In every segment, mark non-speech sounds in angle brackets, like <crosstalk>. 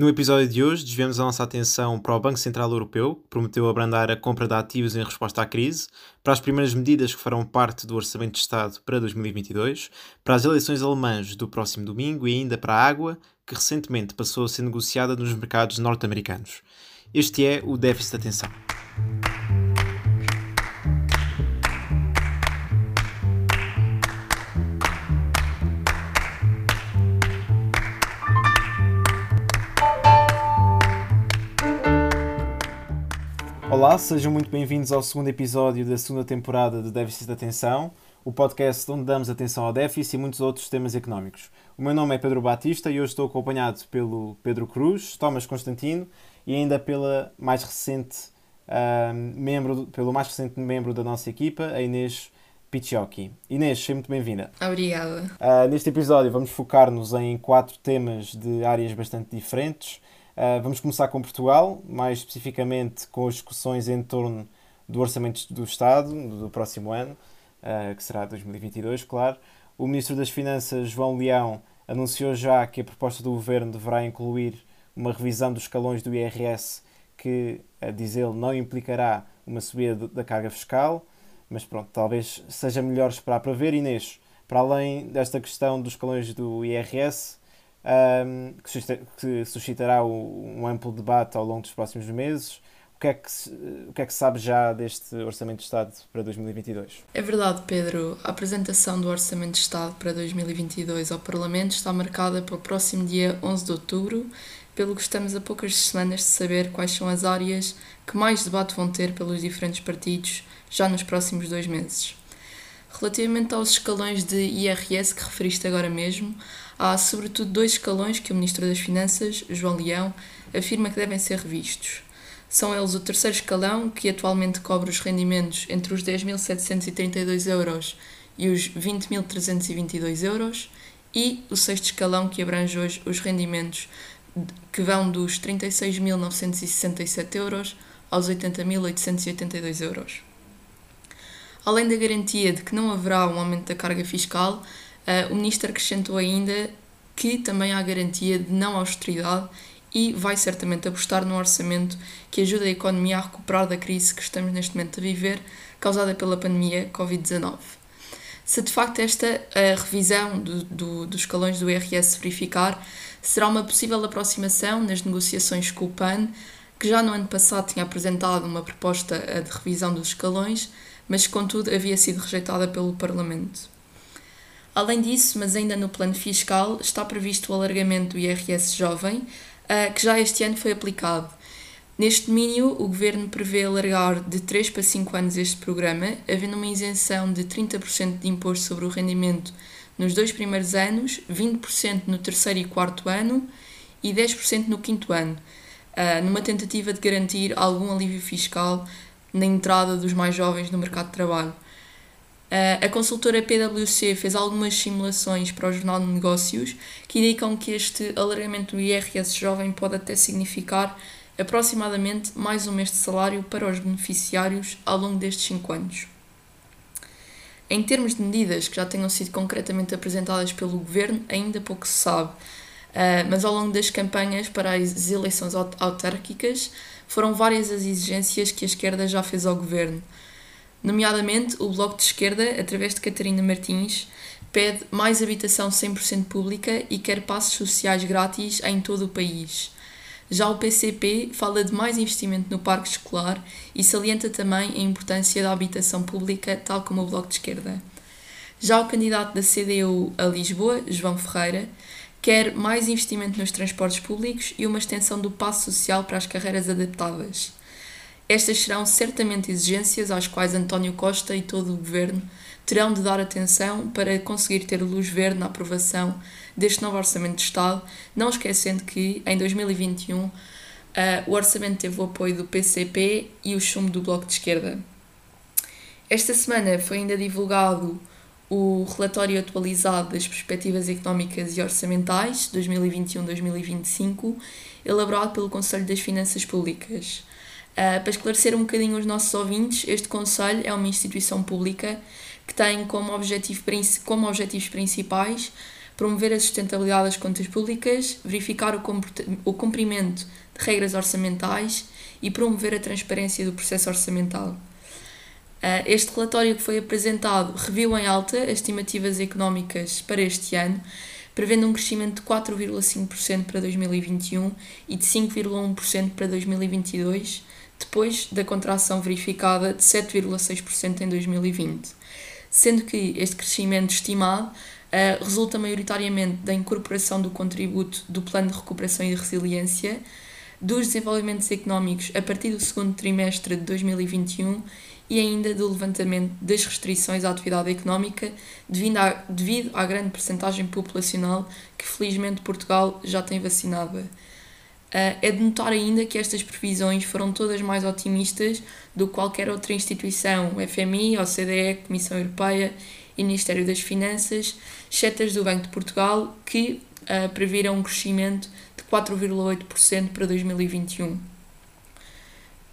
No episódio de hoje, desviamos a nossa atenção para o Banco Central Europeu, que prometeu abrandar a compra de ativos em resposta à crise, para as primeiras medidas que farão parte do Orçamento de Estado para 2022, para as eleições alemãs do próximo domingo e ainda para a água, que recentemente passou a ser negociada nos mercados norte-americanos. Este é o déficit de atenção. Olá, sejam muito bem-vindos ao segundo episódio da segunda temporada de Déficit de Atenção, o podcast onde damos atenção ao déficit e muitos outros temas económicos. O meu nome é Pedro Batista e hoje estou acompanhado pelo Pedro Cruz, Thomas Constantino e ainda pela mais recente uh, membro, pelo mais recente membro da nossa equipa, a Inês Pichiocchi. Inês, seja muito bem-vinda. Obrigada. Uh, neste episódio vamos focar-nos em quatro temas de áreas bastante diferentes. Uh, vamos começar com Portugal, mais especificamente com as discussões em torno do Orçamento do Estado do próximo ano, uh, que será 2022, claro. O Ministro das Finanças, João Leão, anunciou já que a proposta do Governo deverá incluir uma revisão dos escalões do IRS que, a diz ele, não implicará uma subida da carga fiscal, mas pronto, talvez seja melhor esperar para ver. Inês, para além desta questão dos escalões do IRS, um, que suscitará um amplo debate ao longo dos próximos meses. O que, é que, o que é que sabe já deste Orçamento de Estado para 2022? É verdade, Pedro. A apresentação do Orçamento de Estado para 2022 ao Parlamento está marcada para o próximo dia 11 de outubro, pelo que estamos a poucas semanas de saber quais são as áreas que mais debate vão ter pelos diferentes partidos já nos próximos dois meses. Relativamente aos escalões de IRS que referiste agora mesmo, há sobretudo dois escalões que o Ministro das Finanças, João Leão, afirma que devem ser revistos. São eles o terceiro escalão, que atualmente cobre os rendimentos entre os 10.732 euros e os 20.322 euros, e o sexto escalão, que abrange hoje os rendimentos que vão dos 36.967 euros aos 80.882 euros. Além da garantia de que não haverá um aumento da carga fiscal, Uh, o ministro acrescentou ainda que também há garantia de não austeridade e vai certamente apostar num orçamento que ajude a economia a recuperar da crise que estamos neste momento a viver, causada pela pandemia Covid-19. Se de facto esta a revisão do, do, dos escalões do IRS verificar, será uma possível aproximação nas negociações com o PAN, que já no ano passado tinha apresentado uma proposta de revisão dos escalões, mas contudo havia sido rejeitada pelo Parlamento. Além disso, mas ainda no plano fiscal, está previsto o alargamento do IRS jovem, uh, que já este ano foi aplicado. Neste domínio, o Governo prevê alargar de 3 para 5 anos este programa, havendo uma isenção de 30% de imposto sobre o rendimento nos dois primeiros anos, 20% no terceiro e quarto ano e 10% no quinto ano, uh, numa tentativa de garantir algum alívio fiscal na entrada dos mais jovens no mercado de trabalho. Uh, a consultora PwC fez algumas simulações para o Jornal de Negócios que indicam que este alargamento do IRS jovem pode até significar aproximadamente mais um mês de salário para os beneficiários ao longo destes 5 anos. Em termos de medidas que já tenham sido concretamente apresentadas pelo Governo, ainda pouco se sabe, uh, mas ao longo das campanhas para as eleições autárquicas foram várias as exigências que a esquerda já fez ao Governo Nomeadamente, o Bloco de Esquerda, através de Catarina Martins, pede mais habitação 100% pública e quer passos sociais grátis em todo o país. Já o PCP fala de mais investimento no parque escolar e salienta também a importância da habitação pública, tal como o Bloco de Esquerda. Já o candidato da CDU a Lisboa, João Ferreira, quer mais investimento nos transportes públicos e uma extensão do passo social para as carreiras adaptadas. Estas serão certamente exigências às quais António Costa e todo o governo terão de dar atenção para conseguir ter luz verde na aprovação deste novo Orçamento de Estado, não esquecendo que em 2021 uh, o orçamento teve o apoio do PCP e o chumbo do Bloco de Esquerda. Esta semana foi ainda divulgado o relatório atualizado das perspectivas económicas e orçamentais 2021-2025, elaborado pelo Conselho das Finanças Públicas. Uh, para esclarecer um bocadinho os nossos ouvintes, este Conselho é uma instituição pública que tem como, objetivo, como objetivos principais promover a sustentabilidade das contas públicas, verificar o cumprimento de regras orçamentais e promover a transparência do processo orçamental. Ah, este relatório que foi apresentado reviu em alta as estimativas económicas para este ano, prevendo um crescimento de 4,5% para 2021 e de 5,1% para 2022, depois da contração verificada de 7,6% em 2020. Sendo que este crescimento estimado uh, resulta maioritariamente da incorporação do contributo do Plano de Recuperação e Resiliência, dos desenvolvimentos económicos a partir do segundo trimestre de 2021 e ainda do levantamento das restrições à atividade económica devido à, devido à grande percentagem populacional que felizmente Portugal já tem vacinada. Uh, é de notar ainda que estas previsões foram todas mais otimistas do que qualquer outra instituição, FMI, OCDE, Comissão Europeia e Ministério das Finanças, excetas do Banco de Portugal, que uh, previram um crescimento de 4,8% para 2021.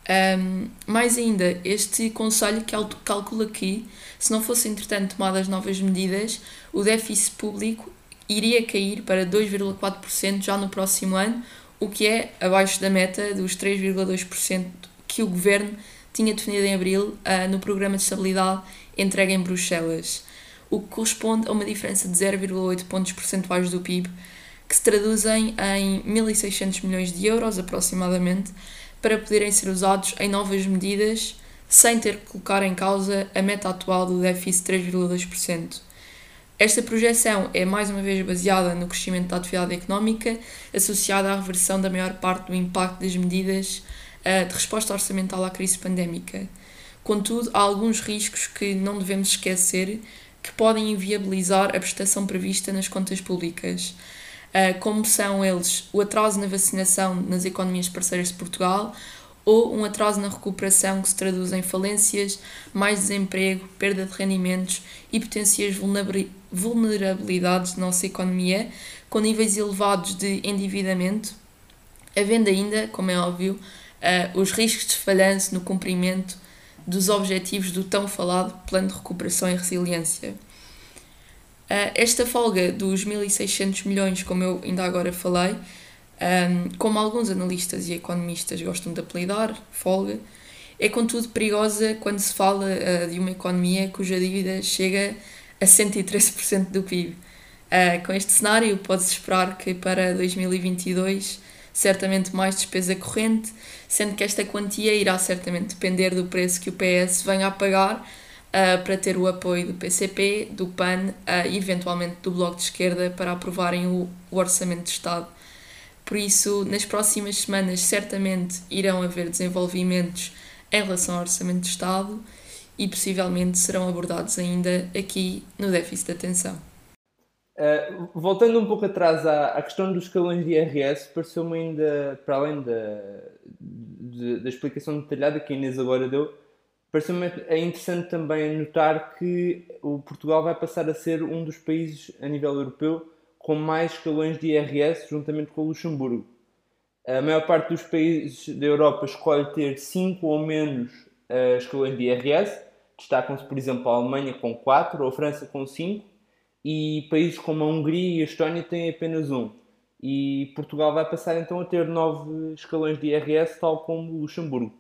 Um, mais ainda, este Conselho calcula que, se não fossem entretanto tomadas novas medidas, o déficit público iria cair para 2,4% já no próximo ano, o que é abaixo da meta dos 3,2% que o Governo tinha definido em abril uh, no Programa de Estabilidade entregue em Bruxelas, o que corresponde a uma diferença de 0,8 pontos percentuais do PIB, que se traduzem em 1.600 milhões de euros aproximadamente, para poderem ser usados em novas medidas sem ter que colocar em causa a meta atual do déficit de 3,2%. Esta projeção é mais uma vez baseada no crescimento da atividade económica, associada à reversão da maior parte do impacto das medidas uh, de resposta orçamental à crise pandémica. Contudo, há alguns riscos que não devemos esquecer que podem inviabilizar a prestação prevista nas contas públicas. Ah, como são eles o atraso na vacinação nas economias parceiras de Portugal ou um atraso na recuperação que se traduz em falências, mais desemprego, perda de rendimentos e potenciais vulnerabilidades da nossa economia, com níveis elevados de endividamento, havendo ainda, como é óbvio, ah, os riscos de falhança no cumprimento dos objetivos do tão falado Plano de Recuperação e Resiliência. Uh, esta folga dos 1.600 milhões, como eu ainda agora falei, um, como alguns analistas e economistas gostam de apelidar, folga, é contudo perigosa quando se fala uh, de uma economia cuja dívida chega a 113% do PIB. Uh, ah, com este cenário, pode-se esperar que para 2022 certamente mais despesa corrente, sendo que esta quantia irá certamente depender do preço que o PS venha a pagar uh, para ter o apoio do PCP, do PAN uh, e eventualmente do Bloco de Esquerda para aprovarem o, o Orçamento de Estado. Por isso, nas próximas semanas, certamente irão haver desenvolvimentos em relação ao Orçamento de Estado e possivelmente serão abordados ainda aqui no déficit de atenção. Uh, voltando um pouco atrás à, à, questão dos escalões de IRS, pareceu-me ainda, para além da, de, da explicação detalhada que a Inês agora deu, Parece-me é interessante também notar que o Portugal vai passar a ser um dos países a nível europeu com mais escalões de IRS, juntamente com o Luxemburgo. A maior parte dos países da Europa escolhe ter 5 ou menos uh, escalões de IRS. Destacam-se, por exemplo, a Alemanha com 4 ou a França com 5 e países como a Hungria e a Estónia têm apenas um. E Portugal vai passar então a ter 9 escalões de IRS, tal como o Luxemburgo.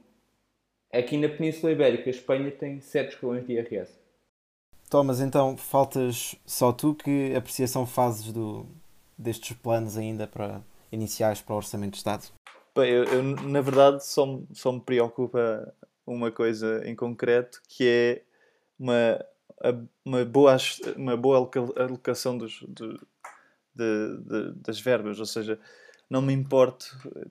Aqui na Península Ibérica, a Espanha tem 7 escalões de IRS. Thomas, então faltas só tu que apreciação fazes do, destes planos ainda para iniciais para o Orçamento de Estado? Bem, eu, eu, na verdade só, só me preocupa uma coisa em concreto que é uma, uma, boa, uma boa alocação dos, de, de, das verbas, ou seja, não me importo,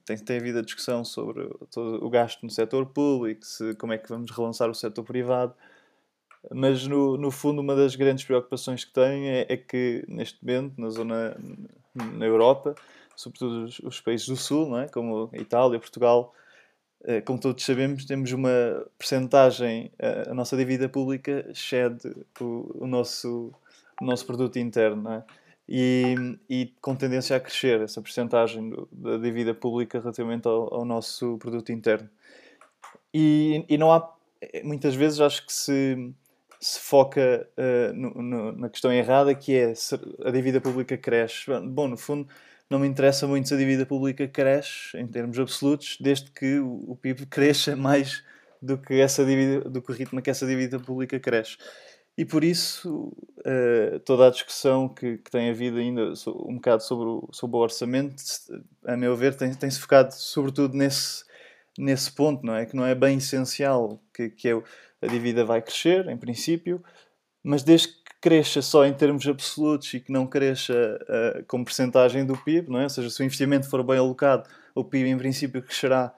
tem, tem havido a discussão sobre todo o gasto no setor público, se, como é que vamos relançar o setor privado, mas no, no fundo uma das grandes preocupações que tenho é, é que neste momento na zona, na Europa, sobretudo os, os, países do Sul, não é? como Itália, Portugal, como todos sabemos, temos uma percentagem, a, a nossa dívida pública excede o, o, nosso, o nosso produto interno, é? e, e com tendência a crescer essa porcentagem da dívida pública relativamente ao, ao nosso produto interno. E, e, não há, muitas vezes acho que se se foca uh, no, no, na questão errada, que é a dívida pública cresce. Bom, no fundo, não me interessa muito se a dívida pública cresce em termos absolutos, desde que o, PIB cresça <laughs> mais do que, essa dívida, do que o ritmo que essa dívida pública cresce. E por isso, uh, toda a discussão que, que, tem havido ainda um bocado sobre o, sobre o orçamento, a meu ver, tem-se tem focado sobretudo nesse, nesse ponto, não é? Que não é bem essencial, que, que é a dívida vai crescer, em princípio, mas desde cresça só em termos absolutos e que não cresça uh, como percentagem do PIB, não é? ou seja, se o investimento for bem alocado, o PIB em princípio crescerá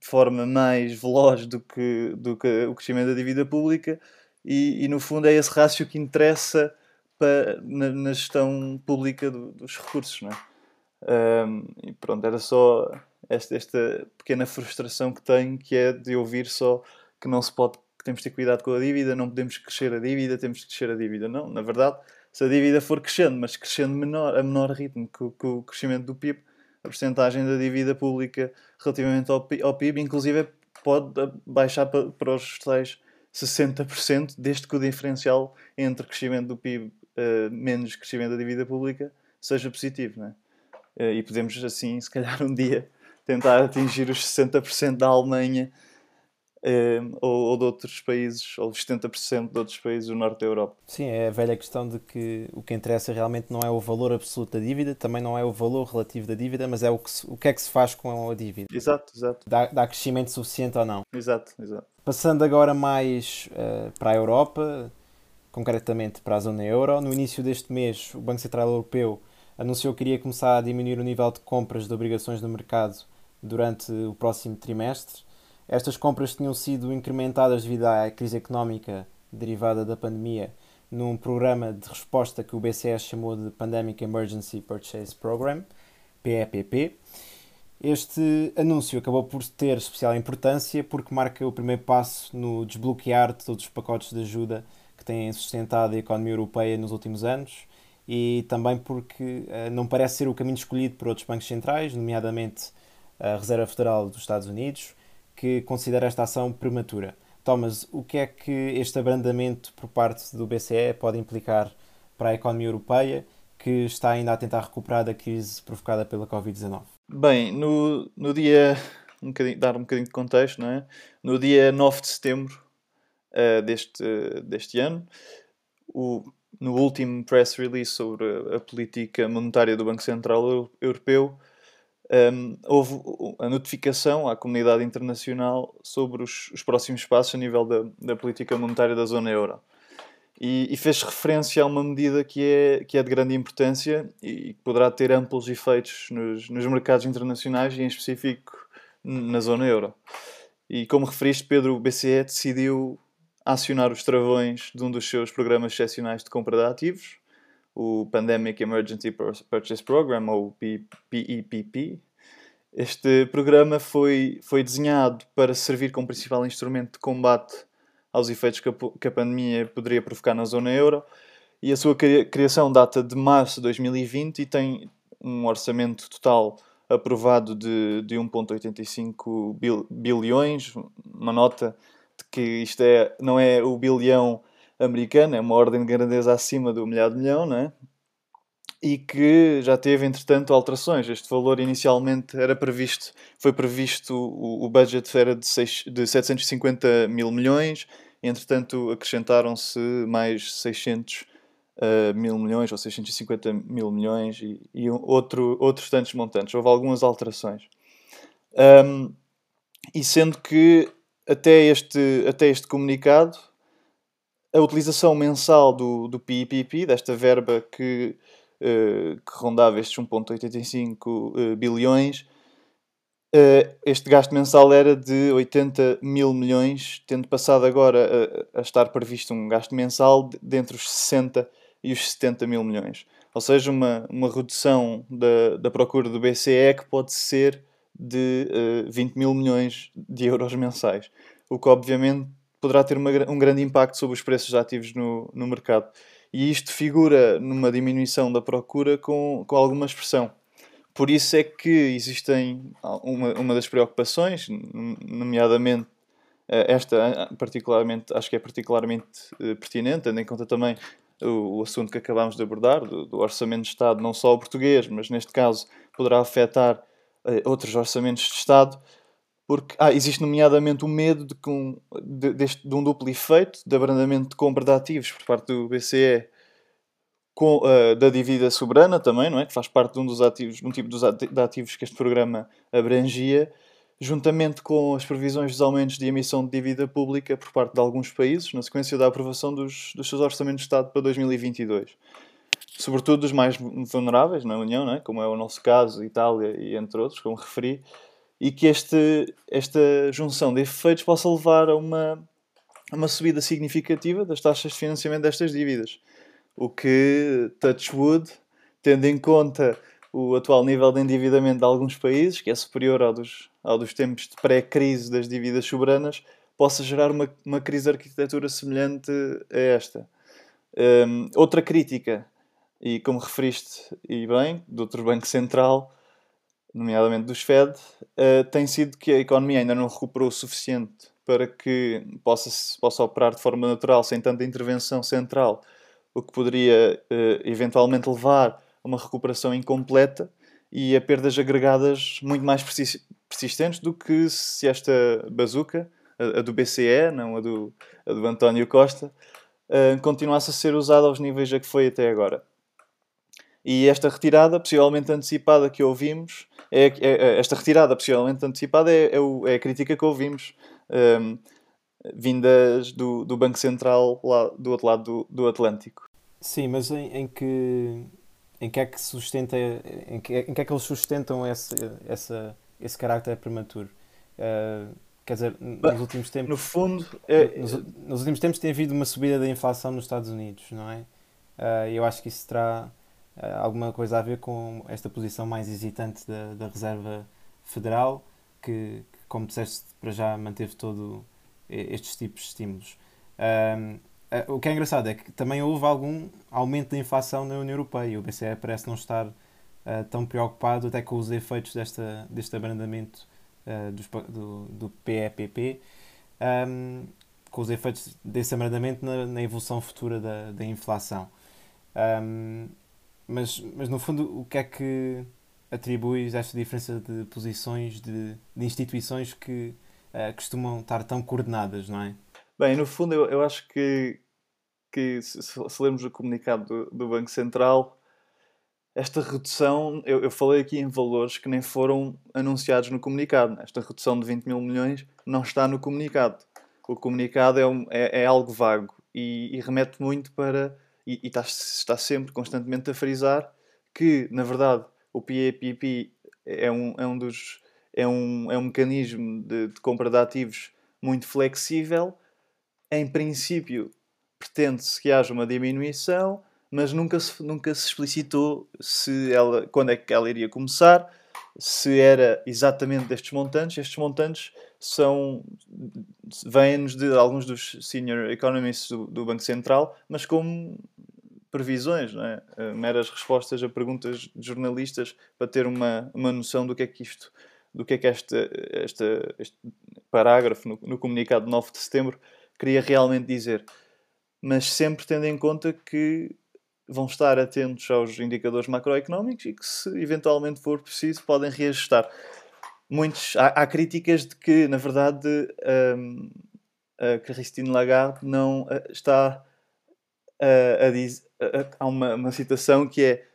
de forma mais veloz do que, do que o crescimento da dívida pública e, e no fundo é esse rácio que interessa para, na, na gestão pública do, dos recursos. Não é? Um, e pronto, era só esta, esta pequena frustração que tenho, que é de ouvir só que não se pode que temos de ter cuidado com a dívida, não podemos crescer a dívida, temos que crescer a dívida. Não, na verdade, se a dívida for crescendo, mas crescendo menor, a menor ritmo que, que o crescimento do PIB, a porcentagem da dívida pública relativamente ao, ao PIB, inclusive, pode baixar para, para os tais 60%, desde que o diferencial entre crescimento do PIB uh, eh, menos crescimento da dívida pública seja positivo. Uh, e podemos, assim, se calhar um dia tentar atingir os 60% da Alemanha Ehm, ou, ou, de outros países, ou 70% de outros países do norte da Europa. Sim, é a velha questão de que o que interessa realmente não é o valor absoluto da dívida, também não é o valor relativo da dívida, mas é o que, se, o que é que se faz com a dívida. Exato, exato. Dá, dá crescimento suficiente ou não. Exato, exato. Passando agora mais uh, para a Europa, concretamente para a zona euro, no início deste mês o Banco Central Europeu anunciou que iria começar a diminuir o nível de compras de obrigações no mercado durante o próximo trimestre estas compras tinham sido incrementadas devido à crise económica derivada da pandemia num programa de resposta que o BCE chamou de Pandemic Emergency Purchase Program, PEPP. Este anúncio acabou por ter especial importância porque marca o primeiro passo no desbloquear de todos os pacotes de ajuda que têm sustentado a economia europeia nos últimos anos e também porque uh, não parece ser o caminho escolhido por outros bancos centrais, nomeadamente a Reserva Federal dos Estados Unidos, que considera esta ação prematura. Thomas, o que é que este abrandamento por parte do BCE pode implicar para a economia europeia, que está ainda a tentar recuperar da crise provocada pela Covid-19? Bem, no, no dia, um dar um bocadinho de contexto, não é? no dia 9 de setembro uh, deste, uh, deste ano, o, no último press release sobre a, a política monetária do Banco Central Europeu, um, houve a notificação à comunidade internacional sobre os, os próximos passos a nível da, da, política monetária da zona euro. E, e, fez referência a uma medida que é, que é de grande importância e que poderá ter amplos efeitos nos, nos mercados internacionais e, em específico, na zona euro. E como referiste, Pedro, o BCE decidiu acionar os travões de um dos seus programas excepcionais de compra de ativos, o Pandemic Emergency Purchase Program, ou PEPP. Este programa foi, foi desenhado para servir como principal instrumento de combate aos efeitos que a, que a pandemia poderia provocar na zona euro e a sua criação data de março de 2020 e tem um orçamento total aprovado de, de 1,85 bil, bilhões, uma nota de que isto é, não é o bilhão americana, é uma ordem de grandeza acima do milhar de milhão, não é? E que já teve, entretanto, alterações. Este valor inicialmente era previsto, foi previsto, o, o budget era de, seis, de 750 mil milhões, entretanto acrescentaram-se mais 600 uh, eh, mil milhões ou 650 mil milhões e, e outro, outros tantos montantes. Houve algumas alterações. Um, e sendo que até este, até este comunicado a utilização mensal do, do PIPP, desta verba que, uh, que rondava estes 1,85 uh, eh, bilhões, uh, este gasto mensal era de 80 mil milhões, tendo passado agora a, a estar previsto um gasto mensal de, entre os 60 e os 70 mil milhões. Ou seja, uma, uma redução da, da procura do BCE que pode ser de 20 mil milhões de euros mensais. O que obviamente poderá ter uma, um grande impacto sobre os preços ativos no, no mercado. E isto figura numa diminuição da procura com, com alguma expressão. Por isso é que existem uma, uma das preocupações, nomeadamente esta, particularmente, acho que é particularmente pertinente, tendo em conta também o, o assunto que acabámos de abordar, do, do, Orçamento de Estado, não só o português, mas neste caso poderá afetar outros orçamentos de Estado porque ah, existe nomeadamente o medo de, que um, de, deste, de um duplo efeito de abrandamento de compra de ativos por parte do BCE com, uh, da dívida soberana também, não é? que faz parte de um dos ativos, um tipo dos ativos que este programa abrangia, juntamente com as previsões dos aumentos de emissão de dívida pública por parte de alguns países, na sequência da aprovação dos, dos seus orçamentos de Estado para 2022. Sobretudo dos mais vulneráveis na União, não é? como é o nosso caso, Itália e entre outros, como referi, e que este, esta junção de efeitos possa levar a uma, a uma subida significativa das taxas de financiamento destas dívidas. O que, touch wood, tendo em conta o atual nível de endividamento de alguns países, que é superior ao dos, ao dos tempos de pré-crise das dívidas soberanas, possa gerar uma, uma crise de arquitetura semelhante a esta. Um, outra crítica, e como referiste e bem, do outro Banco Central, nomeadamente dos Fed, uh, tem sido que a economia ainda não recuperou o suficiente para que possa, possa operar de forma natural, sem tanta intervenção central, o que poderia uh, eventualmente levar a uma recuperação incompleta e a perdas agregadas muito mais persistentes do que se esta bazuca, a, a do BCE, não a do, a do António Costa, uh, continuasse a ser usada aos níveis a que foi até agora. E esta retirada, possivelmente antecipada, que ouvimos, é, é, é esta retirada, possivelmente antecipada, é, é, é a crítica que ouvimos, um, vindas do, do Banco Central lá do outro lado do, do Atlântico. Sim, mas em, em, que em que é que sustenta em que, em que é que eles sustentam esse, essa, esse carácter prematuro? Uh, quer dizer, nos últimos tempos. No fundo, é... nos, nos, últimos tempos tem havido uma subida da inflação nos Estados Unidos, não é? Uh, eu acho que isso terá alguma coisa a ver com esta posição mais hesitante da, da Reserva Federal, que, como disseste, para já manteve todo estes tipos de estímulos. Uh, o que é engraçado é que também houve algum aumento da inflação na União Europeia o BCE parece não estar uh, tão preocupado até com os efeitos desta, deste abrandamento dos, do, do PEPP, um, com os efeitos desse abrandamento na, na evolução futura da, da inflação. Um, mas, mas no fundo, o que é que atribuis esta diferença de posições de, de instituições que uh, costumam estar tão coordenadas, não é? Bem, no fundo, eu, eu acho que, que se, se lermos o comunicado do, do Banco Central, esta redução, eu, eu, falei aqui em valores que nem foram anunciados no comunicado. Né? Esta redução de 20 mil milhões não está no comunicado. O comunicado é, um, é, é algo vago e, e remete muito para e, está, está, sempre constantemente a frisar que, na verdade, o PAPP é um, é um, dos, é um, é um mecanismo de, de compra de ativos muito flexível. Em princípio, pretende-se que haja uma diminuição, mas nunca se, nunca se explicitou se ela, quando é que ela iria começar, se era exatamente destes montantes. Estes montantes são vêm-nos de alguns dos senior economists do, do, Banco Central, mas como previsões, não é? Uh, meras respostas a perguntas de jornalistas para ter uma, uma noção do que é que isto, do que é que este, este, parágrafo no, no comunicado de 9 de setembro queria realmente dizer. Mas sempre tendo em conta que vão estar atentos aos indicadores macroeconómicos e que, se eventualmente for preciso, podem reajustar. Muitos, há, há críticas de que, na verdade, um, a Christine Lagarde não uh, está uh, a dizer. Uh, há uma, uma citação que é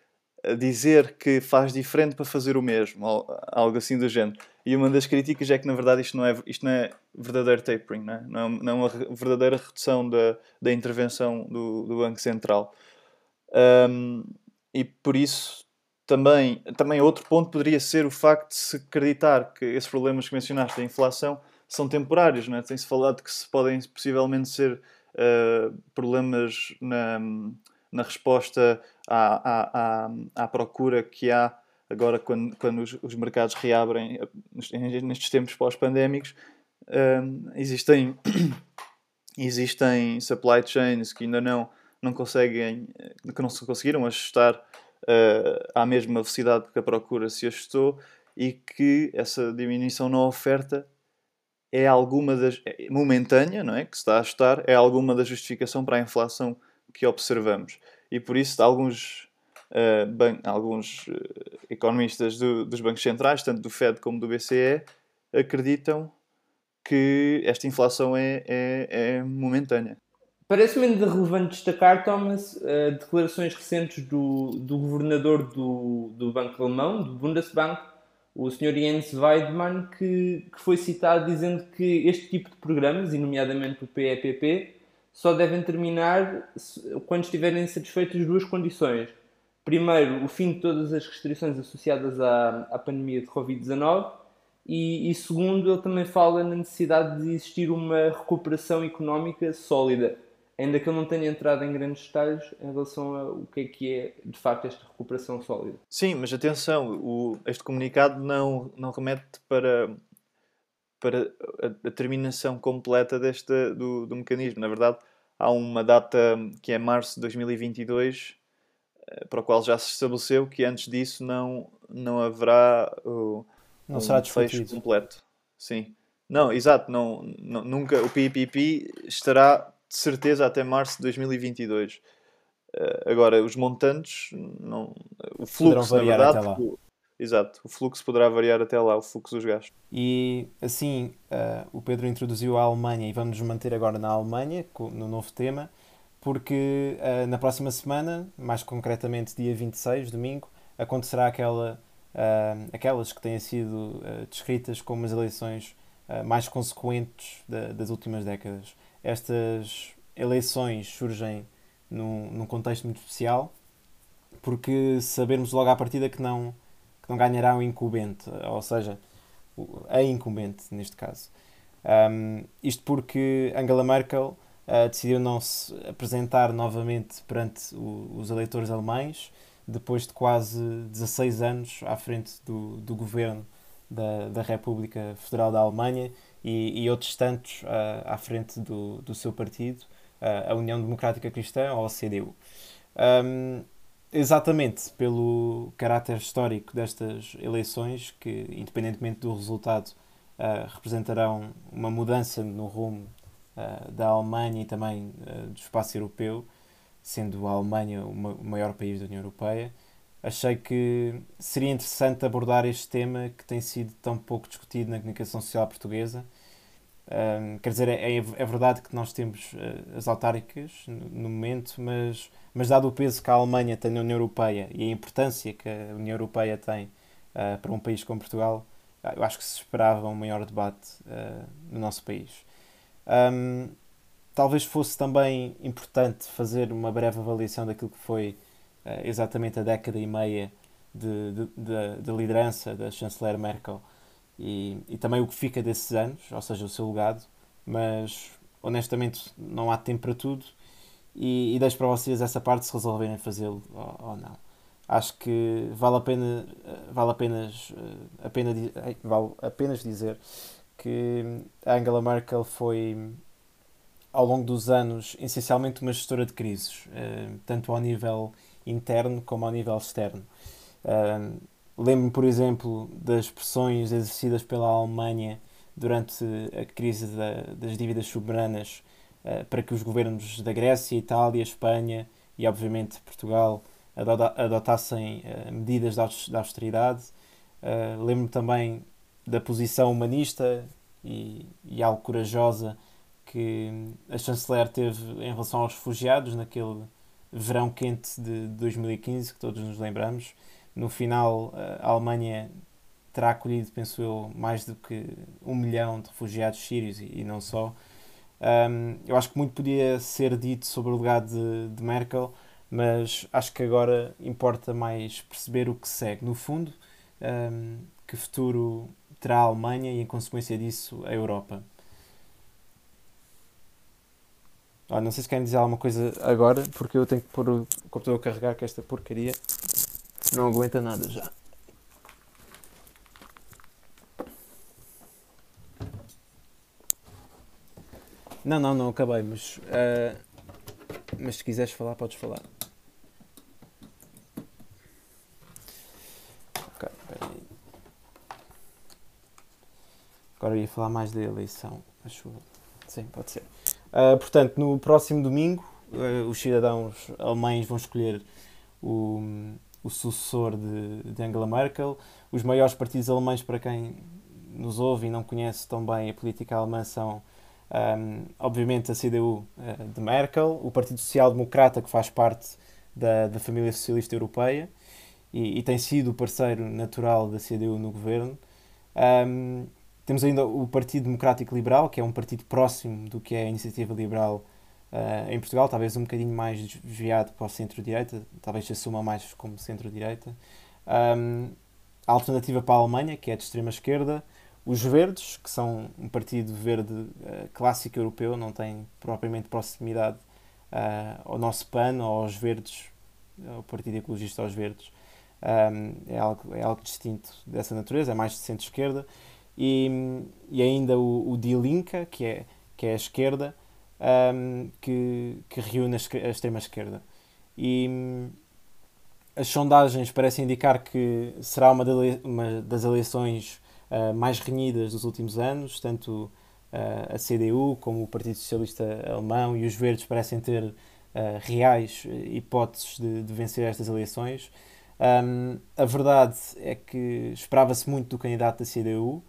dizer que faz diferente para fazer o mesmo, algo assim do género. E uma das críticas é que, na verdade, isto não é, isto não é verdadeiro tapering, não é, não é, não é uma verdadeira redução da, da intervenção do, do Banco Central. Um, e por isso, também, também outro ponto poderia ser o facto de se acreditar que esses problemas que mencionaste, a inflação, são temporários. Não é? Tem-se falado que se podem possivelmente ser uh, problemas na, na resposta à, à, à, à, procura que há agora quando, quando os, os mercados reabrem nestes tempos pós-pandémicos. Uh, existem, <coughs> existem supply chains que ainda não não conseguem, que não se conseguiram ajustar uh, à mesma velocidade que a procura se ajustou e que essa diminuição na oferta é alguma das. É momentânea, não é? Que se está a ajustar, é alguma da justificação para a inflação que observamos. E por isso, alguns, uh, ban alguns uh, economistas do, dos bancos centrais, tanto do Fed como do BCE, acreditam que esta inflação é, é, é momentânea. Parece-me relevante destacar, Thomas, uh, declarações recentes do, do governador do, do Banco Alemão, do Bundesbank, o Sr. Jens Weidmann, que, que foi citado dizendo que este tipo de programas, e nomeadamente o PEPP, só devem terminar quando estiverem satisfeitas duas condições. Primeiro, o fim de todas as restrições associadas à, à pandemia de Covid-19 e, e, segundo, ele também fala na necessidade de existir uma recuperação económica sólida ainda que eu não tenha entrado em grandes detalhes em relação ao que é que é de facto esta recuperação sólida. Sim, mas atenção, o, este comunicado não, não remete para, para a, a terminação completa deste, do, do mecanismo. Na verdade, há uma data que é março de 2022 eh, para o qual já se estabeleceu que antes disso não, não haverá o, não um será fecho completo. Sim. Não, exato, não, não, nunca o PPP estará de certeza até março de 2022. Uh, eh, agora, os montantes, não, o fluxo, na verdade, o, exato, o fluxo poderá variar até lá, o fluxo dos gastos. E assim, uh, o Pedro introduziu a Alemanha e vamos nos manter agora na Alemanha, no novo tema, porque uh, na próxima semana, mais concretamente dia 26, domingo, acontecerá aquela, aquelas que têm sido descritas como as eleições mais consequentes da, das últimas décadas estas eleições surgem num, num contexto muito especial, porque sabermos logo à partida que não, que não ganhará o incumbente, ou seja, a incumbente neste caso. Um, isto porque Angela Merkel uh, decidiu não se apresentar novamente perante o, os eleitores alemães, depois de quase 16 anos à frente do, do governo da, da República Federal da Alemanha e, e outros tantos uh, à frente do, do seu partido, uh, a União Democrática Cristã, ou a CDU. Um, exatamente pelo caráter histórico destas eleições, que, independentemente do resultado, uh, representarão uma mudança no rumo da Alemanha e também do espaço europeu, sendo a Alemanha o maior país da União Europeia achei que seria interessante abordar este tema que tem sido tão pouco discutido na comunicação social portuguesa. Um, quer dizer, é, é, verdade que nós temos uh, as autárquicas no, momento, mas, mas dado o peso que a Alemanha tem na União Europeia e a importância que a União Europeia tem uh, para um país como Portugal, eu acho que se esperava um maior debate uh, no nosso país. Um, talvez fosse também importante fazer uma breve avaliação daquilo que foi uh, exatamente a década e meia de, de, de, de liderança da chanceler Merkel e, e, também o que fica desses anos, ou seja, o seu legado, mas honestamente não há tempo para tudo e, e deixo para vocês essa parte se resolverem fazê-lo ou, ou, não. Acho que vale a pena, vale apenas, eh, apenas, vale apenas dizer que a Angela Merkel foi ao longo dos anos essencialmente uma gestora de crises, eh, tanto ao nível interno como ao nível externo. Lembro-me, por exemplo, das pressões exercidas pela Alemanha durante a crise da, das dívidas soberanas uh, para que os governos da Grécia, Itália, Espanha e, obviamente, Portugal adotassem uh, medidas de austeridade. Uh, Lembro-me também da posição humanista e, e algo corajosa que a chanceler teve em relação aos refugiados naquele verão quente de 2015, que todos nos lembramos. No final, a Alemanha terá acolhido, penso eu, mais do que um milhão de refugiados sírios e, e não só. Um, eu acho que muito podia ser dito sobre o legado de, de, Merkel, mas acho que agora importa mais perceber o que segue. No fundo, um, que futuro terá a Alemanha e, em consequência disso, a Europa. Oh, não sei se querem dizer alguma coisa agora, porque eu tenho que pôr o computador a carregar que esta porcaria não aguenta nada já. Não, não, não acabei, mas. Uh, mas se quiseres falar, podes falar. Ok, peraí. Agora ia falar mais da eleição, acho. Sim, pode ser. Uh, portanto, no próximo domingo, uh, os cidadãos alemães vão escolher o, o sucessor de, de, Angela Merkel. Os maiores partidos alemães, para quem nos ouve e não conhece tão bem a política alemã, são um, obviamente a CDU uh, de Merkel, o Partido Social Democrata, que faz parte da, da família socialista europeia e, e, tem sido o parceiro natural da CDU no governo. Um, temos ainda o Partido Democrático Liberal, que é um partido próximo do que é a Iniciativa Liberal uh, em Portugal, talvez um bocadinho mais desviado para o centro-direita, talvez se assuma mais como centro-direita. Um, a alternativa para a Alemanha, que é de extrema-esquerda, os Verdes, que são um partido verde uh, clássico europeu, não tem propriamente proximidade uh, ao nosso PAN ou aos Verdes, ao Partido Ecologista aos Verdes. Um, é, algo, é algo distinto dessa natureza, é mais de centro-esquerda. E, e ainda o, o Die Linke, que é, que é a esquerda, um, que, que reúne a extrema-esquerda. E hum, as sondagens parecem indicar que será uma, das eleições uh, mais renhidas dos últimos anos, tanto uh, a CDU como o Partido Socialista Alemão e os Verdes parecem ter uh, reais hipóteses de, de, vencer estas eleições. A verdade é que esperava-se muito do candidato da CDU,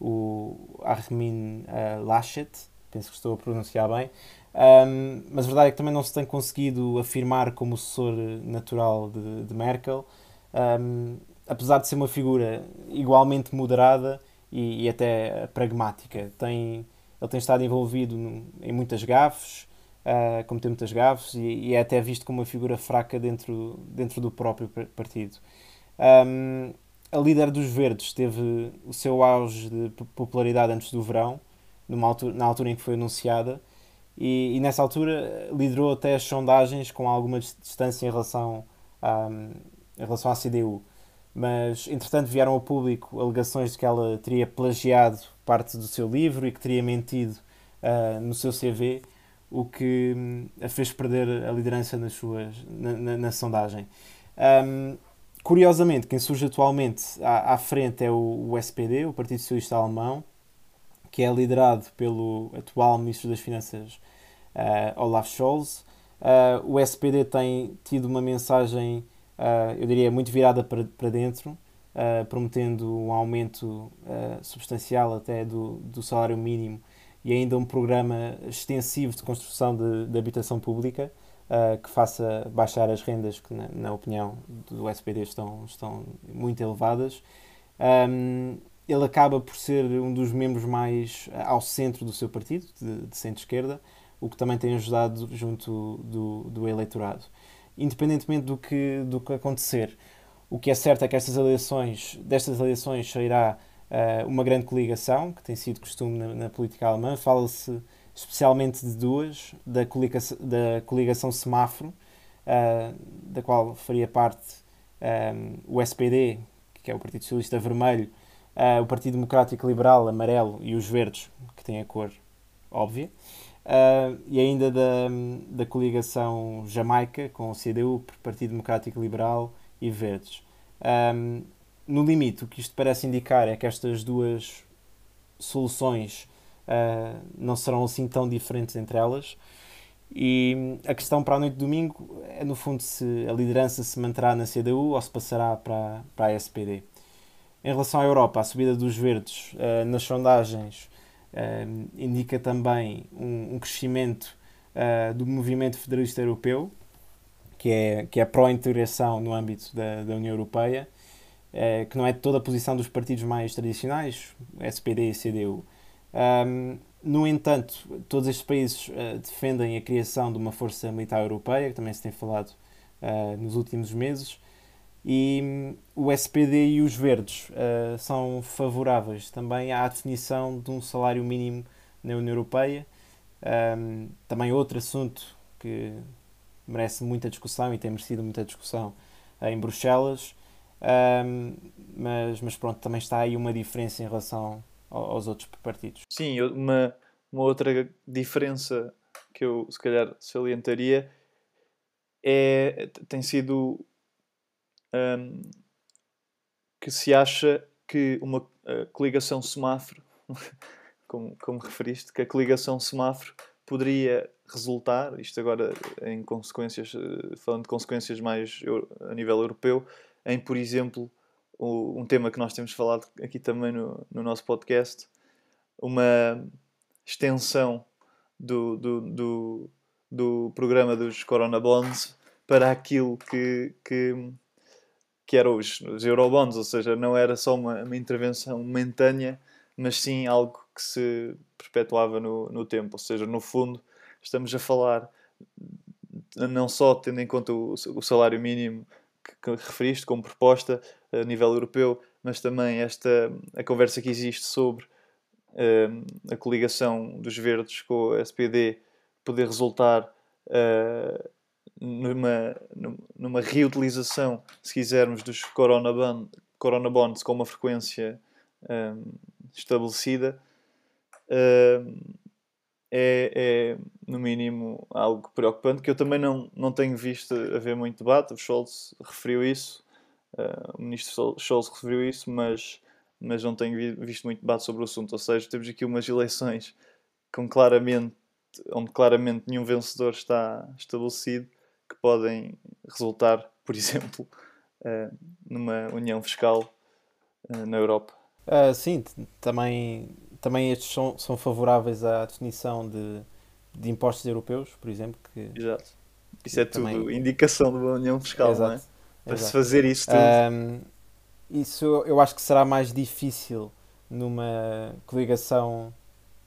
o Armin Laschet, penso que estou a pronunciar bem, um, mas a verdade é que também não se tem conseguido afirmar como sucessor natural de, de Merkel. Um, apesar de ser uma figura igualmente moderada e, e até pragmática. Tem, ele tem estado envolvido em muitas gafes, uh, cometeu muitas gafes, e, e, é até visto como uma figura fraca dentro, dentro do próprio partido. Um, a líder dos Verdes teve o seu auge de popularidade antes do verão, numa altura, na altura em que foi anunciada, e, e, nessa altura liderou até as sondagens com alguma distância em relação, a, em relação à CDU mas entretanto vieram ao público alegações de que ela teria plagiado parte do seu livro e que teria mentido uh, no seu CV, o que um, a fez perder a liderança nas suas, na, na, na sondagem. Um, curiosamente, quem surge atualmente à, à frente é o, o, SPD, o Partido Socialista Alemão, que é liderado pelo atual Ministro das Finanças uh, Olaf Scholz. Uh, o SPD tem tido uma mensagem uh, eu diria, muito virada para, para dentro, prometendo um aumento substancial até do, do salário mínimo e ainda um programa extensivo de construção de, de habitação pública que faça baixar as rendas que, na, na, opinião do SPD, estão, estão muito elevadas. Um, ele acaba por ser um dos membros mais ao centro do seu partido, de, de centro-esquerda, o que também tem ajudado junto do, do eleitorado independentemente do que, do que acontecer. O que é certo é que estas eleições, destas eleições sairá uh, uma grande coligação, que tem sido costume na, na política alemã. Fala-se especialmente de duas, da coligação, da coligação semáforo, uh, da qual faria parte um, eh, o SPD, que é o Partido Socialista Vermelho, uh, o Partido Democrático Liberal Amarelo e os Verdes, que têm a cor óbvia. Uh, e ainda da, da coligação Jamaica com o CDU, Partido Democrático Liberal e Verdes. Um, no limite, o que isto parece indicar é que estas duas soluções uh, não serão assim tão diferentes entre elas. E a questão para a noite de domingo é, no fundo, se a liderança se manterá na CDU ou se passará para, para a SPD. Em relação à Europa, a subida dos verdes uh, nas sondagens uh, indica também um, um crescimento uh, do movimento federalista europeu, que é, que é pró-integração no âmbito da, da União Europeia, que não é toda a posição dos partidos mais tradicionais, SPD e CDU. Um, no entanto, todos estes países defendem a criação de uma força militar europeia, que também se tem falado nos últimos meses, e hum, o SPD e os Verdes uh, são favoráveis também à definição de um salário mínimo na União Europeia. Um, também outro assunto que merece muita discussão e tem merecido muita discussão uh, em Bruxelas. Um, mas, mas pronto, também está aí uma diferença em relação aos outros partidos. Sim, uma, uma outra diferença que eu se calhar salientaria é, tem sido um, que se acha que uma coligação semáforo <laughs> como, como referiste, que a coligação semáforo poderia resultar, isto agora em consequências, eh, falando de consequências mais a nível europeu, em, por exemplo, um tema que nós temos falado aqui também no, no nosso podcast, uma extensão do, do, do, do programa dos Corona Bonds para aquilo que, que, que eram os, os Eurobonds, ou seja, não era só uma, uma intervenção momentânea, mas sim algo que se perpetuava no, no tempo. Ou seja, no fundo, estamos a falar não só tendo em conta o, o salário mínimo que, que, referiste como proposta a nível europeu, mas também esta a conversa que existe sobre uh, a coligação dos verdes com o SPD poder resultar uh, numa, numa reutilização, se quisermos, dos corona, bond, corona bonds com uma frequência um, estabelecida uh, é, é, no mínimo, algo preocupante que eu também não, não tenho visto haver muito debate. O Scholz referiu isso, uh, o ministro Scholz referiu isso, mas, mas não tenho visto muito debate sobre o assunto. Ou seja, temos aqui umas eleições com claramente, onde claramente nenhum vencedor está estabelecido, que podem resultar, por <laughs> exemplo, uh, numa união fiscal uh, na Europa. Uh, sim, também, também estes são, são favoráveis à definição de, de impostos europeus, por exemplo. Que, Exato. Isso é também... tudo indicação de uma união fiscal, Exato. não é? Para Exato. se fazer isso tudo. Um, isso eu acho que será mais difícil numa coligação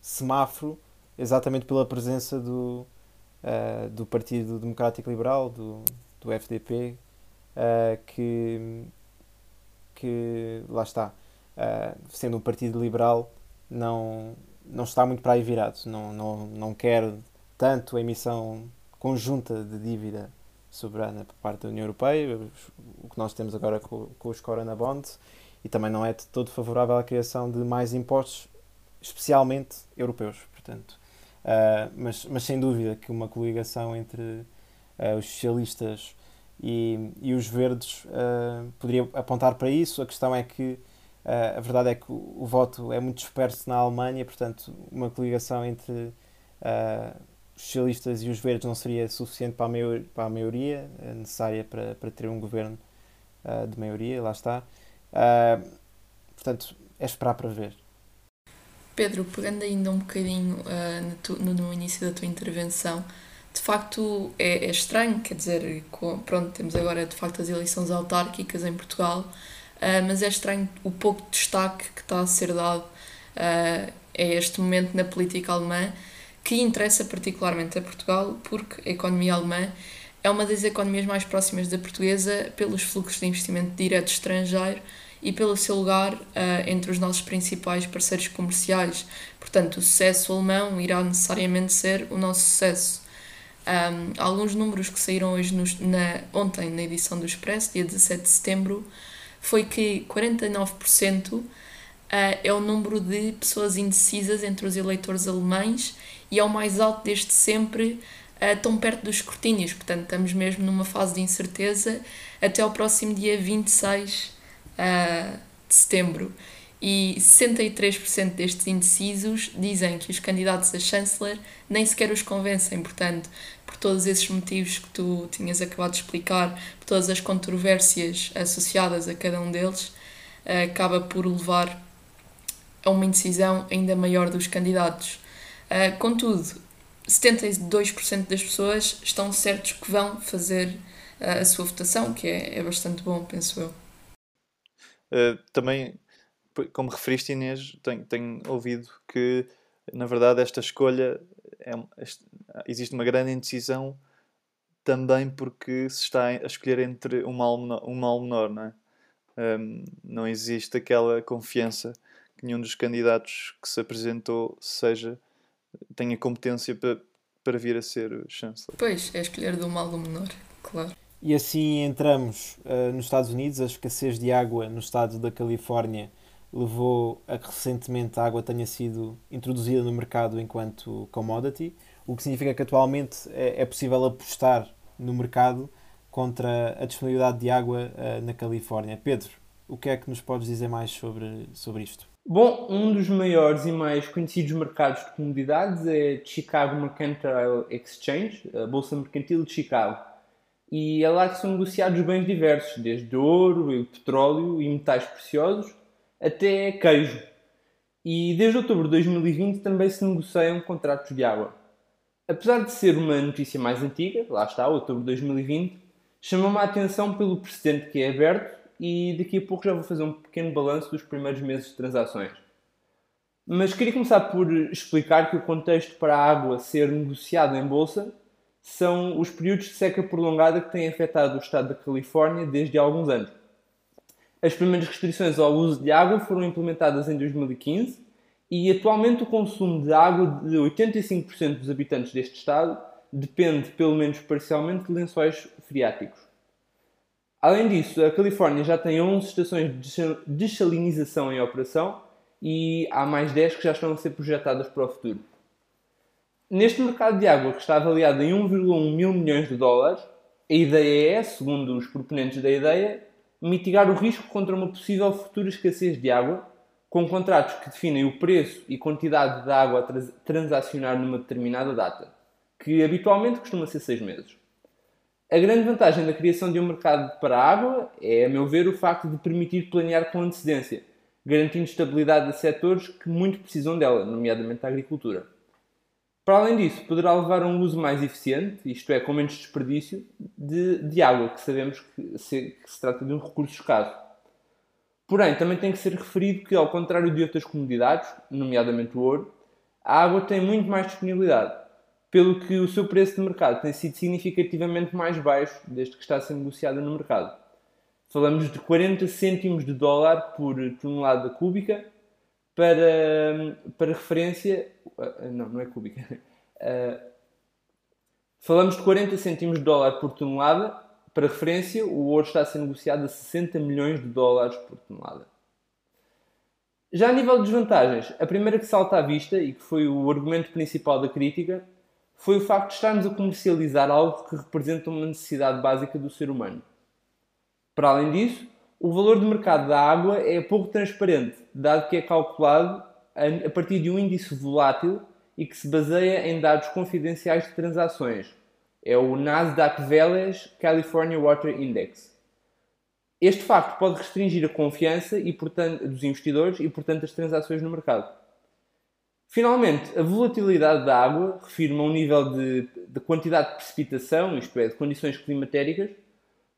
semáforo, exatamente pela presença do, uh, do Partido Democrático Liberal, do, do FDP, uh, que, que lá está uh, sendo um partido liberal, não, não está muito para aí virado. Não, não, não quer tanto a emissão conjunta de dívida soberana por parte da União Europeia, o que nós temos agora com, com os Corona Bonds, e também não é de todo favorável à criação de mais impostos, especialmente europeus. Portanto, uh, mas, mas sem dúvida que uma coligação entre uh, os socialistas e, e os verdes uh, poderia apontar para isso. A questão é que a verdade é que o, o, voto é muito disperso na Alemanha, portanto, uma coligação entre os socialistas e os verdes não seria suficiente para a, maior, para a maioria uh, necessária para, para ter um governo de maioria, lá está. portanto, é esperar para ver. Pedro, pegando ainda um bocadinho tu, no, no, início da tua intervenção, de facto é, é estranho, quer dizer, com, pronto, temos agora de facto as eleições autárquicas em Portugal uh, mas é estranho o pouco destaque que está a ser dado uh, a este momento na política alemã, que interessa particularmente a Portugal, porque a economia alemã é uma das economias mais próximas da portuguesa pelos fluxos de investimento direto estrangeiro e pelo seu lugar uh, entre os nossos principais parceiros comerciais. Portanto, o sucesso alemão irá necessariamente ser o nosso sucesso. Um, alguns números que saíram hoje no, na, ontem na edição do Expresso, dia 17 de setembro, foi que 49% eh, é o número de pessoas indecisas entre os eleitores alemães e é o mais alto desde sempre, eh, tão perto dos escrutínios. Portanto, estamos mesmo numa fase de incerteza até ao próximo dia 26 eh, de setembro. E 63% destes indecisos dizem que os candidatos a chanceler nem sequer os convencem. Portanto, por todos esses motivos que tu tinhas acabado de explicar, por todas as controvérsias associadas a cada um deles, eh, acaba por levar a uma indecisão ainda maior dos candidatos. Eh, contudo, 72% das pessoas estão certos que vão fazer eh, a sua votação, que é, é bastante bom, penso eu. Uh, também, como referiste, Inês, tenho, tenho ouvido que, na verdade, esta escolha é, existe uma grande indecisão também porque se está a escolher entre um mal menor, um mal menor não é? Um, não existe aquela confiança que nenhum dos candidatos que se apresentou seja tenha competência para, para vir a ser chanceler. Pois, é escolher do mal do menor, claro. E assim entramos uh, nos Estados Unidos, a escassez de água no estado da Califórnia levou a que recentemente a água tenha sido introduzida no mercado enquanto commodity, o que significa que atualmente é, é possível apostar no mercado contra a disponibilidade de água uh, na Califórnia. Pedro, o que é que nos podes dizer mais sobre, sobre isto? Bom, um dos maiores e mais conhecidos mercados de commodidades é Chicago Mercantile Exchange, a Bolsa Mercantil de Chicago. E é lá que são negociados bens diversos, desde ouro, petróleo e metais preciosos, até queijo. E desde outubro de 2020 também se negociam contratos de água. Apesar de ser uma notícia mais antiga, lá está, outubro de 2020, chamou-me a atenção pelo precedente que é aberto e daqui a pouco já vou fazer um pequeno balanço dos primeiros meses de transações. Mas queria começar por explicar que o contexto para a água ser negociada em bolsa são os períodos de seca prolongada que têm afetado o estado da Califórnia desde há alguns anos. As primeiras restrições ao uso de água foram implementadas em 2015 e atualmente o consumo de água de 85% dos habitantes deste estado depende, pelo menos parcialmente, de lençóis freáticos. Além disso, a Califórnia já tem 11 estações de desalinização em operação e há mais 10 que já estão a ser projetadas para o futuro. Neste mercado de água, que está avaliado em 1,1 mil milhões de dólares, a ideia é, segundo os proponentes da ideia, mitigar o risco contra uma possível futura escassez de água, com contratos que definem o preço e quantidade de água a transacionar numa determinada data, que habitualmente costuma ser 6 meses. A grande vantagem da criação de um mercado para a água é, a meu ver, o facto de permitir planear com antecedência, garantindo estabilidade a setores que muito precisam dela, nomeadamente a agricultura. Para além disso, poderá levar a um uso mais eficiente, isto é, com menos desperdício, de, de água, que sabemos que se, que se trata de um recurso escasso. Porém, também tem que ser referido que, ao contrário de outras comunidades, nomeadamente o ouro, a água tem muito mais disponibilidade pelo que o seu preço de mercado tem sido significativamente mais baixo desde que está a ser negociada no mercado. Falamos de 40 cêntimos de dólar por tonelada cúbica, para, para referência. Ah, não, não é cúbica. Uh, <laughs> falamos de 40 cêntimos de dólar por tonelada. Para referência, o ouro está a ser negociado a 60 milhões de dólares por tonelada. Já a nível de desvantagens, a primeira que salta à vista e que foi o argumento principal da crítica foi o facto de estarmos a comercializar algo que representa uma necessidade básica do ser humano. Para além disso, o valor de mercado da água é pouco transparente, dado que é calculado a partir de um índice volátil e que se baseia em dados confidenciais de transações. É o Nasdaq Veles California Water Index. Este facto pode restringir a confiança e, portanto, dos investidores e, portanto, as transações no mercado. Finalmente, a volatilidade da água refirma um nível de, de quantidade de precipitação, isto é, de condições climatéricas,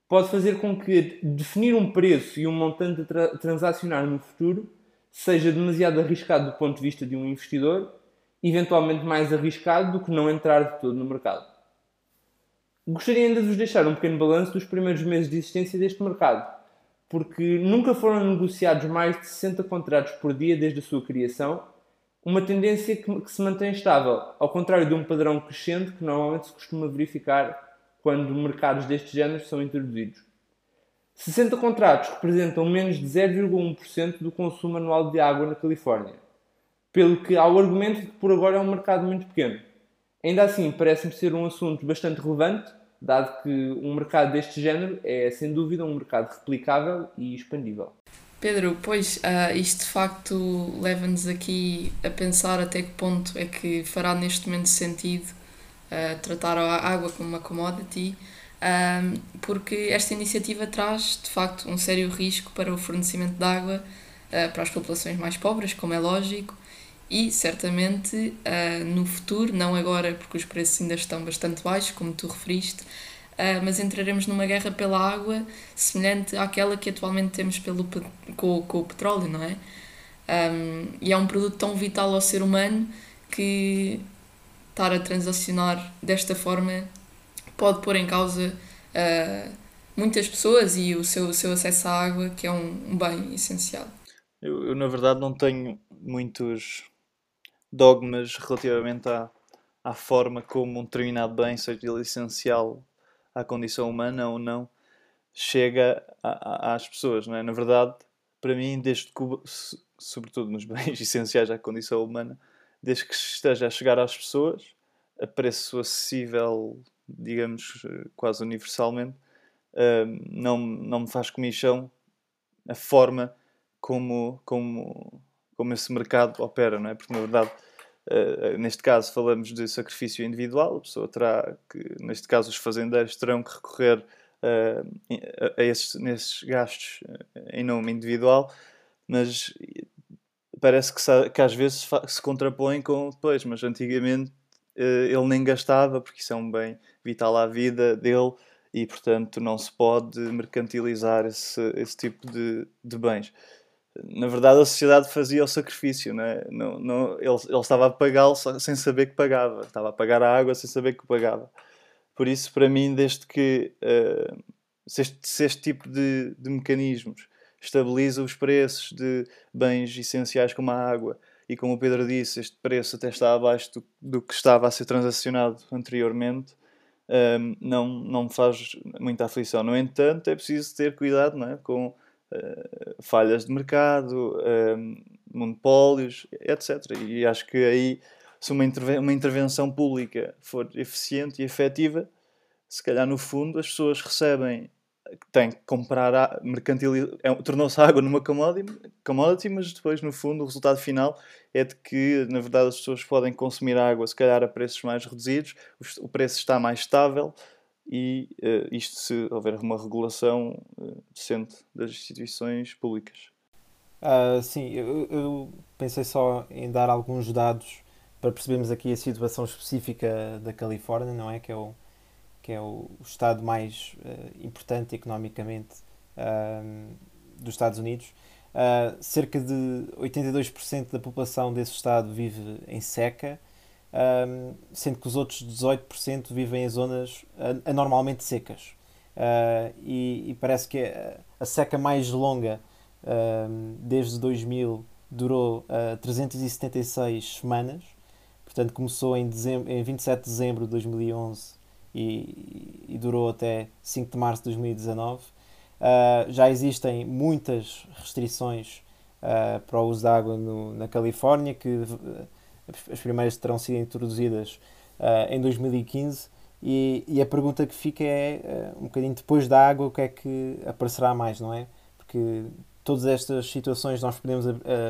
pode fazer com que definir um preço e um montante a tra transacionar no futuro seja demasiado arriscado do ponto de vista de um investidor, eventualmente mais arriscado do que não entrar de todo no mercado. Gostaria ainda de vos deixar um pequeno balanço dos primeiros meses de existência deste mercado, porque nunca foram negociados mais de 60 contratos por dia desde a sua criação uma tendência que, se mantém estável, ao contrário de um padrão crescente que normalmente se costuma verificar quando mercados deste género são introduzidos. 60 contratos representam menos de 0,1% do consumo anual de água na Califórnia, pelo que há o argumento de que por agora é um mercado muito pequeno. Ainda assim, parece-me ser um assunto bastante relevante, dado que um mercado deste género é, sem dúvida, um mercado replicável e expandível. Pedro, pois uh, isto de facto leva-nos aqui a pensar até que ponto é que fará neste momento sentido uh, tratar a água como uma commodity, uh, porque esta iniciativa traz de facto um sério risco para o fornecimento de água para as populações mais pobres, como é lógico, e certamente no futuro, não agora porque os preços ainda estão bastante baixos, como tu referiste, Uh, mas entraremos numa guerra pela água semelhante àquela que atualmente temos pelo, com, com o petróleo, não é? Um, e é um produto tão vital ao ser humano que estar a transacionar desta forma pode pôr em causa uh, muitas pessoas e o seu, o seu acesso à água, que é um, um bem essencial. Eu, eu, na verdade, não tenho muitos dogmas relativamente à, à forma como um determinado bem, seja ele essencial à condição humana ou não, chega a, a, às pessoas. Não é? Na verdade, para mim, desde que, sobretudo nos <laughs> bens essenciais à condição humana, desde que esteja a chegar às pessoas, a preço acessível, digamos, quase universalmente, não, não me faz comichão a forma como, como, como esse mercado opera, não é? Porque na verdade, uh, neste caso, falamos de sacrifício individual, a pessoa terá que, neste caso, os fazendeiros terão que recorrer uh, a, esses, nesses gastos em nome individual, mas parece que, que às vezes se contrapõe com depois, mas antigamente ele nem gastava, porque isso é um bem vital à vida dele e, portanto, não se pode mercantilizar esse, esse tipo de, de bens. Na verdade, a sociedade fazia o sacrifício, não é? não, não, ele, ele estava a pagá-lo sem saber que pagava, estava a pagar a água sem saber que pagava. Por isso, para mim, desde que uh, se, este, se este tipo de, de mecanismos estabiliza os preços de bens essenciais como a água, e como o Pedro disse, este preço até está abaixo do, do que estava a ser transacionado anteriormente um, não, não faz muita aflição. No entanto, é preciso ter cuidado não é? com uh, falhas de mercado, um, monopólios, etc. E acho que aí, se uma, uma intervenção pública for eficiente e efetiva, se calhar no fundo as pessoas recebem tem que comprar mercantil é, tornou-se <laughs> água numa commodity, mas depois no fundo o resultado final é de que na verdade as pessoas podem consumir água se calhar a preços mais reduzidos, o preço está mais estável e uh, isto se houver uma regulação uh, decente das instituições públicas. Uh, sim, eu, eu pensei só em dar alguns dados para percebermos aqui a situação específica da Califórnia, não é? Que é o, que é o, estado mais uh, importante economicamente uh, dos Estados Unidos. Uh, cerca de 82% da população desse estado vive em seca, sendo que os outros 18% vivem em zonas anormalmente secas. E, e, parece que a, seca mais longa desde 2000 durou 376 semanas, portanto começou em, dezembro, em 27 de dezembro de 2011 e, e durou até 5 de março de 2019. Uh, ah, já existem muitas restrições uh, para o uso da água no, na Califórnia, que uh, as primeiras terão sido introduzidas em 2015. E, e, a pergunta que fica é, um bocadinho depois da água, o que é que aparecerá mais, não é? Porque todas estas situações nós podemos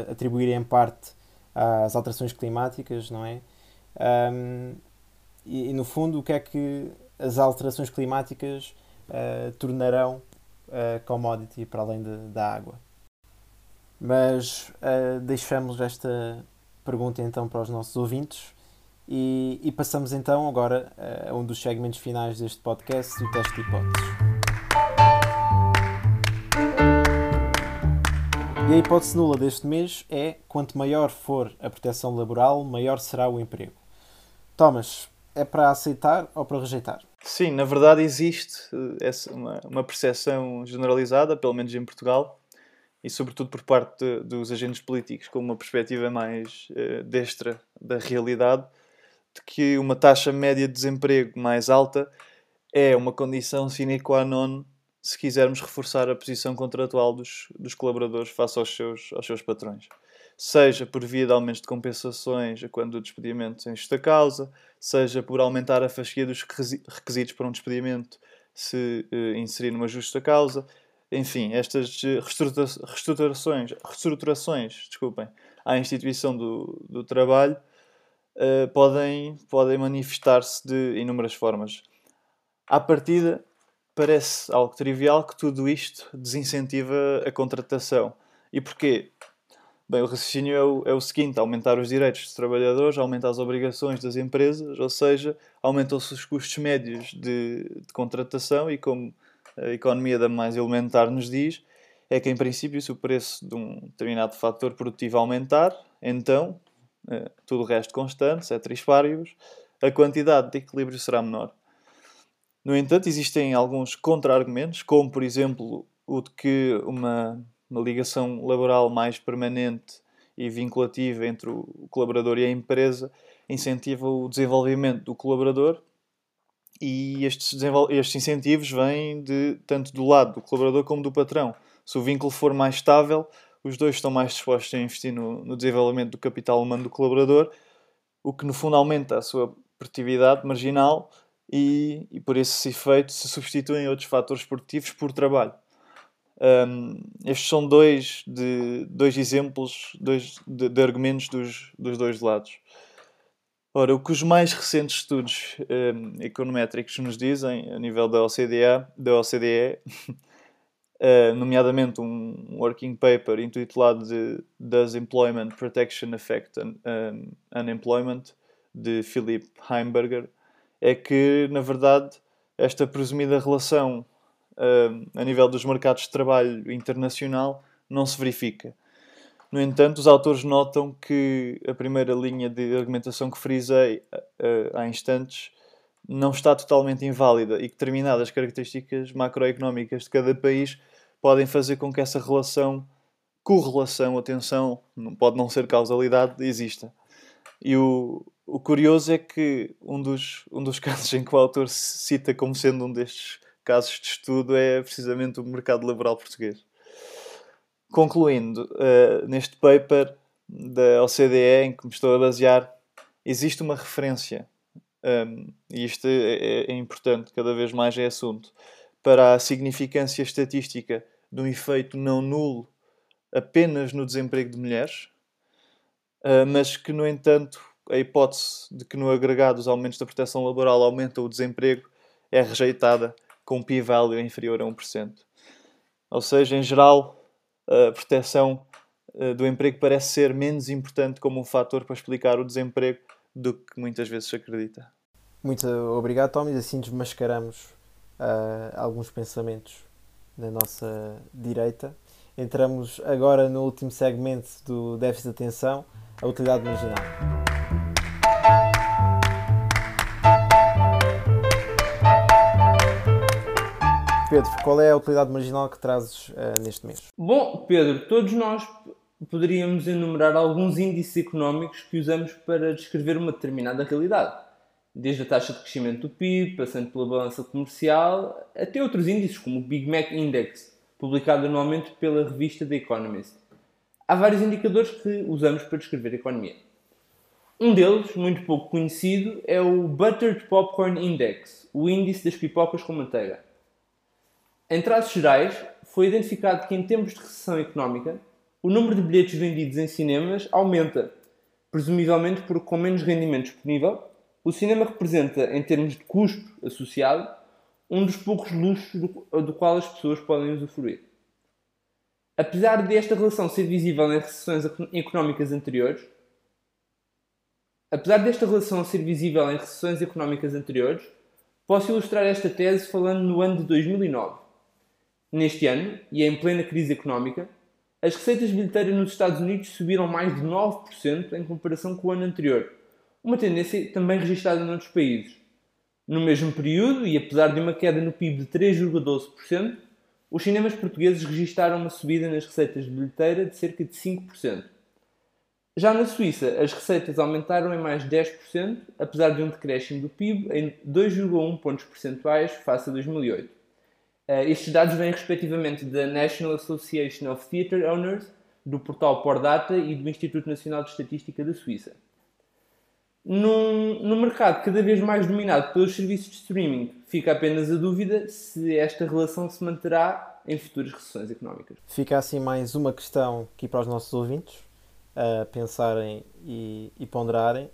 atribuir em parte às alterações climáticas, não é? Um, e, no fundo, o que é que as alterações climáticas uh, tornarão uh, commodity para além de, da água? Mas uh, deixamos esta pergunta então para os nossos ouvintes e, e passamos então agora a um dos segmentos finais deste podcast, o teste de hipóteses. E a hipótese nula deste mês é: quanto maior for a proteção laboral, maior será o emprego. Thomas, é para aceitar ou para rejeitar? Sim, na verdade existe eh, essa, uma, uma percepção generalizada, pelo menos em Portugal, e sobretudo por parte de, dos agentes políticos, com uma perspectiva mais uh, destra da realidade, de que uma taxa média de desemprego mais alta é uma condição sine qua non se quisermos reforçar a posição contratual dos, dos colaboradores face aos seus, aos seus patrões seja por via de aumentos de compensações quando o despedimento em justa causa, seja por aumentar a fasquia dos requisitos para um despedimento se uh, inserir numa justa causa. Enfim, estas eh, reestruturações, reestruturações desculpem, à instituição do, do trabalho uh, podem, podem manifestar-se de inúmeras formas. À partida, parece algo trivial que tudo isto desincentiva a contratação. E porquê? Bem, o raciocínio é o, é o seguinte: aumentar os direitos dos trabalhadores, aumentar as obrigações das empresas, ou seja, aumentam-se os custos médios de, de, contratação e, como a economia da mais elementar nos diz, é que, em princípio, se o preço de um determinado fator produtivo aumentar, então, eh, tudo o resto constante, ceteris paribus, a quantidade de equilíbrio será menor. No entanto, existem alguns contra-argumentos, como, por exemplo, o de que uma uma ligação laboral mais permanente e vinculativa entre o colaborador e a empresa incentiva o desenvolvimento do colaborador e estes, estes incentivos vêm de, tanto do lado do colaborador como do patrão. Se o vínculo for mais estável, os dois estão mais dispostos a investir no, no desenvolvimento do capital humano do colaborador, o que no fundo aumenta a sua produtividade marginal e, e por esse efeito se substituem outros fatores produtivos por trabalho. Um, estes são dois, de, dois exemplos dois, de, de argumentos dos, dos dois lados. Ora, o que os mais recentes estudos um, econométricos nos dizem, a nível da OCDE, da OCDE uh, <laughs> nomeadamente um working paper intitulado de Does Employment Protection Affect un, um, Unemployment, de Philip Heimberger, é que, na verdade, esta presumida relação a nível dos mercados de trabalho internacional não se verifica. No entanto, os autores notam que a primeira linha de argumentação que frisei uh, há instantes não está totalmente inválida e que determinadas características macroeconómicas de cada país podem fazer com que essa relação, correlação, atenção, não pode não ser causalidade, exista. E o, o curioso é que um dos, um dos <laughs> casos em que o autor cita como sendo um destes casos de estudo é precisamente o mercado laboral português. Concluindo, uh, neste paper da OCDE em que me estou a basear, existe uma referência, um, ehm, e isto é, é, importante, cada vez mais é assunto, para a significância estatística de um efeito não nulo apenas no desemprego de mulheres, uh, mas que, no entanto, a hipótese de que no agregado os aumentos da proteção laboral aumentam o desemprego é rejeitada com p-value inferior a 1%. Ou seja, em geral, a proteção eh, do emprego parece ser menos importante como um fator para explicar o desemprego do que muitas vezes se acredita. Muito obrigado, Tom. E assim desmascaramos uh, alguns pensamentos na nossa direita. Entramos agora no último segmento do déficit de atenção, a utilidade marginal. Pedro, qual é a utilidade marginal que trazes uh, neste mês? Bom, Pedro, todos nós poderíamos enumerar alguns índices económicos que usamos para descrever uma determinada realidade. Desde a taxa de crescimento do PIB, passando pela balança comercial, até outros índices, como o Big Mac Index, publicado anualmente pela revista The Economist. Há vários indicadores que usamos para descrever a economia. Um deles, muito pouco conhecido, é o Buttered Popcorn Index, o índice das pipocas com manteiga. Em traços gerais, foi identificado que em tempos de recessão económica, o número de bilhetes vendidos em cinemas aumenta, presumivelmente porque com menos rendimento disponível, o cinema representa, em termos de custo associado, um dos poucos luxos do, do qual as pessoas podem usufruir. Apesar desta relação ser visível em recessões económicas anteriores, apesar desta relação ser visível em recessões económicas anteriores, posso ilustrar esta tese falando no ano de 2009. Neste ano, e em plena crise económica, as receitas bilheteiras nos Estados Unidos subiram mais de 9% em comparação com o ano anterior, uma tendência também registrada noutros países. No mesmo período, e apesar de uma queda no PIB de 3,12%, os cinemas portugueses registraram uma subida nas receitas de bilheteira de cerca de 5%. Já na Suíça, as receitas aumentaram em mais de 10%, apesar de um decréscimo do PIB em 2,1 pontos percentuais face a 2008. Uh, estes dados vêm respectivamente da National Association of Theatre Owners, do portal Pordata e do Instituto Nacional de Estatística da Suíça. Num, num mercado cada vez mais dominado pelos serviços de streaming, fica apenas a dúvida se esta relação se manterá em futuras recessões económicas. Fica assim mais uma questão aqui para os nossos ouvintes a pensarem e, e ponderarem.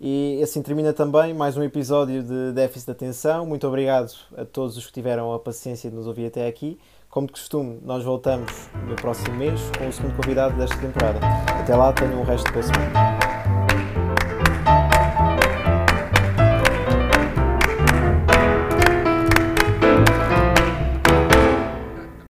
E assim termina também mais um episódio de Déficit de Atenção. Muito obrigado a todos os que tiveram a paciência de nos ouvir até aqui. Como de costume, nós voltamos no próximo mês com o segundo convidado desta temporada. Até lá, tenham um resto boa semana.